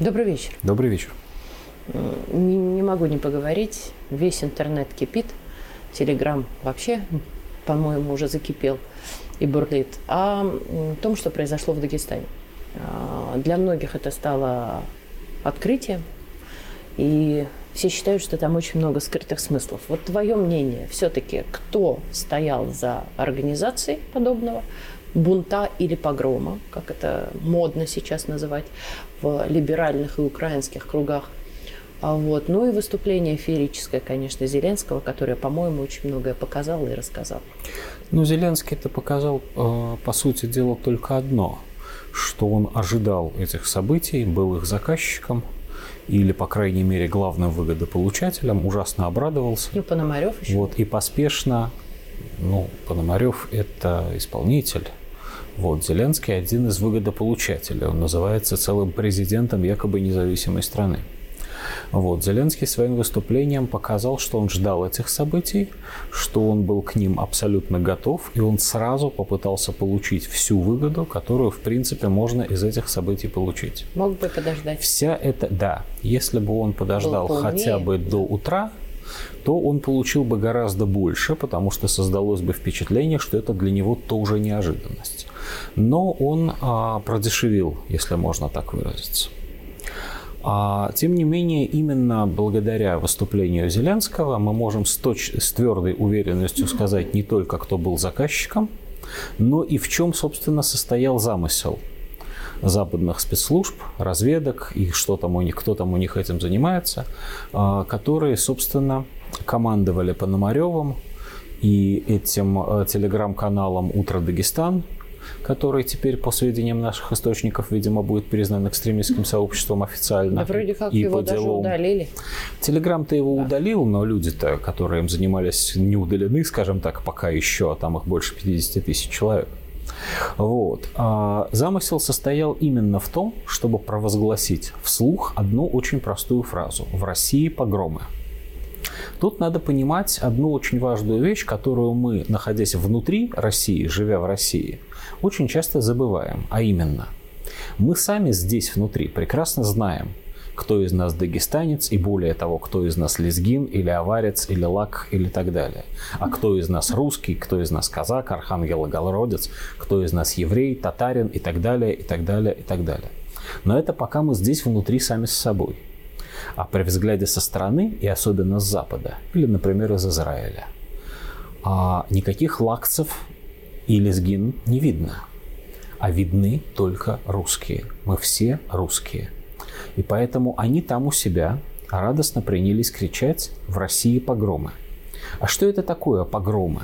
Добрый вечер. Добрый вечер. Не, не могу не поговорить. Весь интернет кипит. Телеграм вообще, по-моему, уже закипел и бурлит. О том, что произошло в Дагестане. А, для многих это стало открытием. И все считают, что там очень много скрытых смыслов. Вот твое мнение, все-таки кто стоял за организацией подобного бунта или погрома, как это модно сейчас называть в либеральных и украинских кругах. А вот. Ну и выступление феерическое, конечно, Зеленского, которое, по-моему, очень многое показало и рассказал. Ну, Зеленский это показал, э, по сути дела, только одно, что он ожидал этих событий, был их заказчиком, или, по крайней мере, главным выгодополучателем, ужасно обрадовался. Ну, Пономарев еще. Вот, и поспешно, ну, Пономарев – это исполнитель, вот, Зеленский один из выгодополучателей. Он называется целым президентом якобы независимой страны. Вот. Зеленский своим выступлением показал, что он ждал этих событий, что он был к ним абсолютно готов, и он сразу попытался получить всю выгоду, которую, в принципе, можно из этих событий получить. Мог бы подождать. Вся это, да, если бы он подождал хотя бы до утра, то он получил бы гораздо больше, потому что создалось бы впечатление, что это для него тоже неожиданность. Но он а, продешевил, если можно так выразиться. А, тем не менее, именно благодаря выступлению Зеленского мы можем с, точ- с твердой уверенностью сказать не только, кто был заказчиком, но и в чем, собственно, состоял замысел западных спецслужб, разведок и что там у них, кто там у них этим занимается, а, которые, собственно, командовали Пономаревым и этим э, телеграм-каналом «Утро Дагестан», который теперь, по сведениям наших источников, видимо, будет признан экстремистским сообществом официально. Да вроде как и его даже удалили. Телеграм-то его да. удалил, но люди-то, которые им занимались, не удалены, скажем так, пока еще, а там их больше 50 тысяч человек. Вот. А замысел состоял именно в том, чтобы провозгласить вслух одну очень простую фразу. В России погромы. Тут надо понимать одну очень важную вещь, которую мы, находясь внутри России, живя в России, очень часто забываем, а именно, мы сами здесь внутри прекрасно знаем, кто из нас дагестанец и более того, кто из нас лезгин или аварец или лак или так далее. А кто из нас русский, кто из нас казак, архангел и голородец, кто из нас еврей, татарин и так далее, и так далее, и так далее. Но это пока мы здесь внутри сами с собой. А при взгляде со стороны, и особенно с Запада, или, например, из Израиля, а никаких лакцев и лезгин не видно. А видны только русские. Мы все русские. И поэтому они там у себя радостно принялись кричать «В России погромы». А что это такое погромы?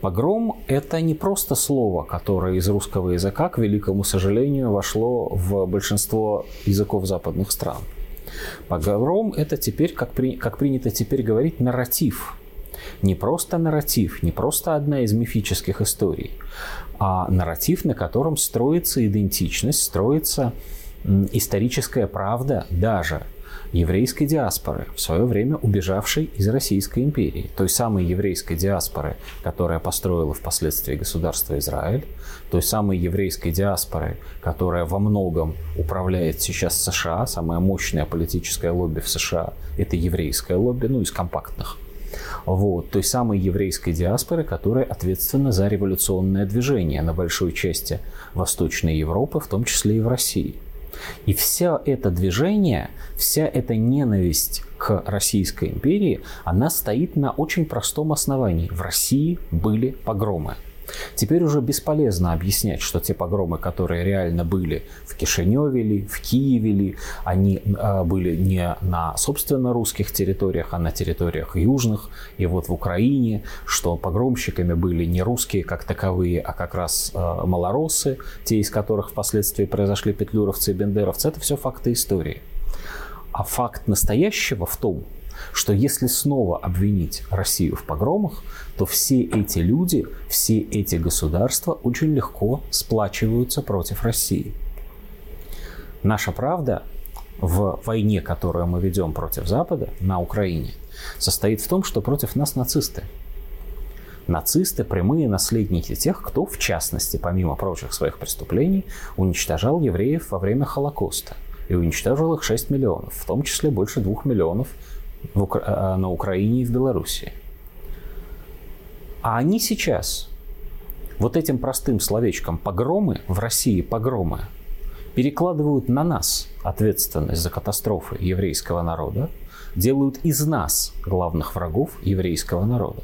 Погром – это не просто слово, которое из русского языка, к великому сожалению, вошло в большинство языков западных стран. Погром – это теперь, как, при, как принято теперь говорить, нарратив. Не просто нарратив, не просто одна из мифических историй, а нарратив, на котором строится идентичность, строится историческая правда даже еврейской диаспоры, в свое время убежавшей из Российской империи, той самой еврейской диаспоры, которая построила впоследствии государство Израиль, той самой еврейской диаспоры, которая во многом управляет сейчас США, самое мощное политическое лобби в США – это еврейское лобби, ну, из компактных. Вот, той самой еврейской диаспоры, которая ответственна за революционное движение на большой части Восточной Европы, в том числе и в России – и все это движение, вся эта ненависть к Российской империи, она стоит на очень простом основании. В России были погромы. Теперь уже бесполезно объяснять, что те погромы, которые реально были в Кишиневе ли, в Киеве ли, они э, были не на собственно русских территориях, а на территориях южных и вот в Украине, что погромщиками были не русские как таковые, а как раз э, малоросы, те из которых впоследствии произошли петлюровцы и бендеровцы. Это все факты истории. А факт настоящего в том, что если снова обвинить Россию в погромах, то все эти люди, все эти государства очень легко сплачиваются против России. Наша правда в войне, которую мы ведем против Запада на Украине, состоит в том, что против нас нацисты. Нацисты – прямые наследники тех, кто, в частности, помимо прочих своих преступлений, уничтожал евреев во время Холокоста. и уничтожил их 6 миллионов, в том числе больше 2 миллионов Укра... А, на Украине и в Белоруссии. А они сейчас вот этим простым словечком «погромы» в России «погромы» перекладывают на нас ответственность за катастрофы еврейского народа, делают из нас главных врагов еврейского народа.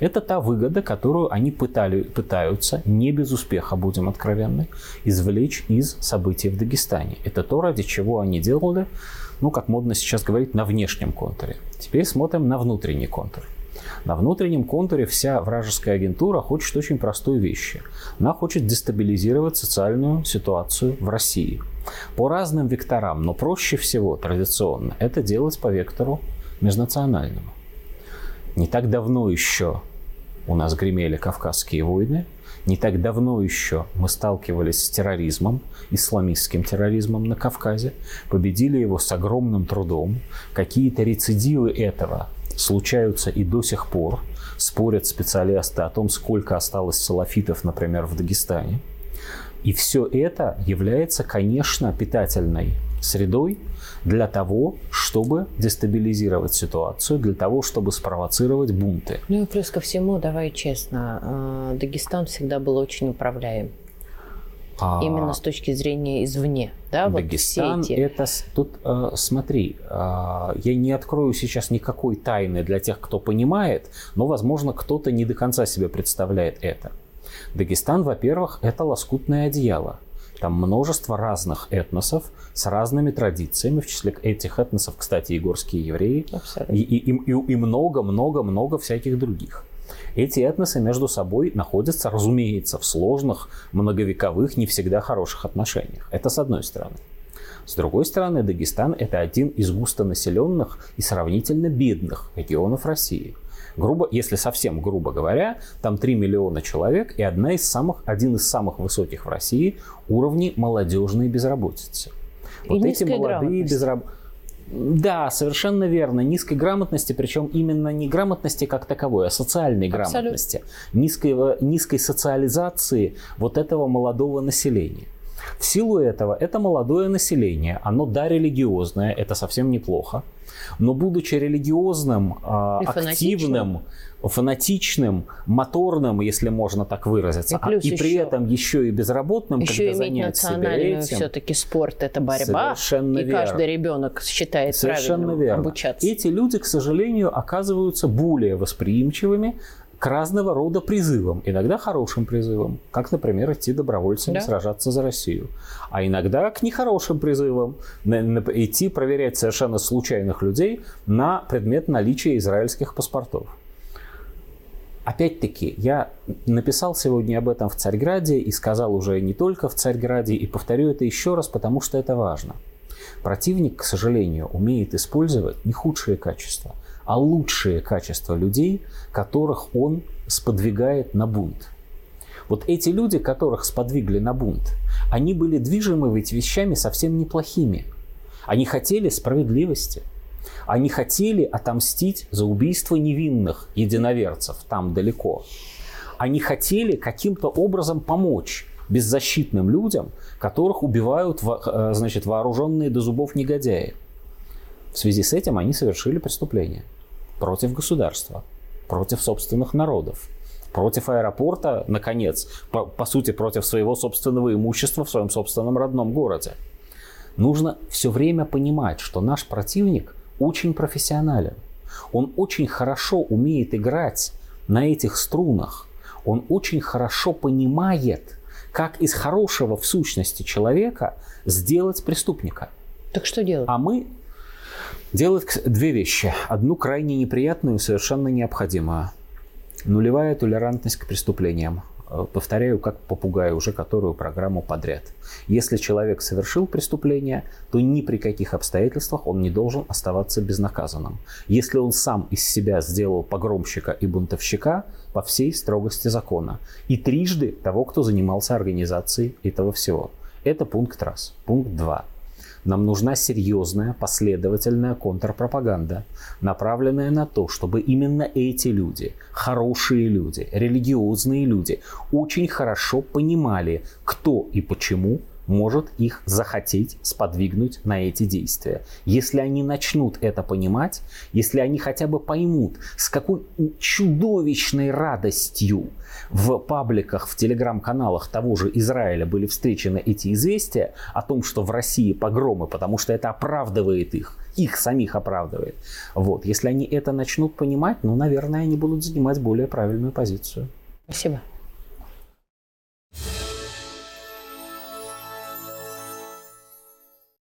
Это та выгода, которую они пытали, пытаются, не без успеха, будем откровенны, извлечь из событий в Дагестане. Это то, ради чего они делали, ну, как модно сейчас говорить, на внешнем контуре. Теперь смотрим на внутренний контур. На внутреннем контуре вся вражеская агентура хочет очень простой вещи. Она хочет дестабилизировать социальную ситуацию в России. По разным векторам, но проще всего традиционно это делать по вектору межнациональному. Не так давно еще у нас гремели Кавказские войны, не так давно еще мы сталкивались с терроризмом, исламистским терроризмом на Кавказе, победили его с огромным трудом. Какие-то рецидивы этого случаются и до сих пор. Спорят специалисты о том, сколько осталось салафитов, например, в Дагестане. И все это является, конечно, питательной средой для того, чтобы дестабилизировать ситуацию, для того, чтобы спровоцировать бунты. Ну и плюс ко всему, давай честно, э, Дагестан всегда был очень управляем. А... Именно с точки зрения извне, да, Дагестан вот все эти... это тут э, смотри, э, я не открою сейчас никакой тайны для тех, кто понимает, но, возможно, кто-то не до конца себе представляет это. Дагестан, во-первых, это лоскутное одеяло. Там множество разных этносов с разными традициями, в числе этих этносов, кстати, и горские евреи, и, и, и, и много-много-много всяких других. Эти этносы между собой находятся, разумеется, в сложных, многовековых, не всегда хороших отношениях. Это с одной стороны. С другой стороны, Дагестан – это один из густонаселенных и сравнительно бедных регионов России – грубо, если совсем грубо говоря, там 3 миллиона человек и одна из самых, один из самых высоких в России уровней молодежной безработицы. И вот эти молодые безработные да, совершенно верно. Низкой грамотности, причем именно не грамотности как таковой, а социальной Абсолютно. грамотности. Низкой, низкой социализации вот этого молодого населения. В силу этого это молодое население, оно да религиозное, это совсем неплохо. Но будучи религиозным, и активным, фанатичным, моторным, если можно так выразиться, и, а, и при этом еще и безработным, еще когда иметь национальную этим, все-таки спорт это борьба, совершенно и верно. каждый ребенок считает совершенно правильным верно. обучаться. Эти люди, к сожалению, оказываются более восприимчивыми к разного рода призывам. Иногда хорошим призывам, как, например, идти добровольцами да. сражаться за Россию. А иногда к нехорошим призывам, идти проверять совершенно случайных людей на предмет наличия израильских паспортов. Опять-таки, я написал сегодня об этом в Царьграде и сказал уже не только в Царьграде, и повторю это еще раз, потому что это важно. Противник, к сожалению, умеет использовать не худшие качества – а лучшие качества людей, которых он сподвигает на бунт. Вот эти люди, которых сподвигли на бунт, они были движимы ведь вещами совсем неплохими. Они хотели справедливости. Они хотели отомстить за убийство невинных единоверцев там далеко. Они хотели каким-то образом помочь беззащитным людям, которых убивают э, значит, вооруженные до зубов негодяи. В связи с этим они совершили преступление против государства, против собственных народов, против аэропорта, наконец, по, по сути, против своего собственного имущества в своем собственном родном городе. Нужно все время понимать, что наш противник очень профессионален. Он очень хорошо умеет играть на этих струнах. Он очень хорошо понимает, как из хорошего в сущности человека сделать преступника. Так что делать? А мы делает две вещи. Одну крайне неприятную и совершенно необходимую. Нулевая толерантность к преступлениям. Э, повторяю, как попугай, уже которую программу подряд. Если человек совершил преступление, то ни при каких обстоятельствах он не должен оставаться безнаказанным. Если он сам из себя сделал погромщика и бунтовщика, по всей строгости закона. И трижды того, кто занимался организацией этого всего. Это пункт раз. Пункт два. Нам нужна серьезная, последовательная контрпропаганда, направленная на то, чтобы именно эти люди, хорошие люди, религиозные люди, очень хорошо понимали, кто и почему может их захотеть сподвигнуть на эти действия. Если они начнут это понимать, если они хотя бы поймут, с какой чудовищной радостью в пабликах, в телеграм-каналах того же Израиля были встречены эти известия о том, что в России погромы, потому что это оправдывает их, их самих оправдывает. Вот. Если они это начнут понимать, ну, наверное, они будут занимать более правильную позицию. Спасибо.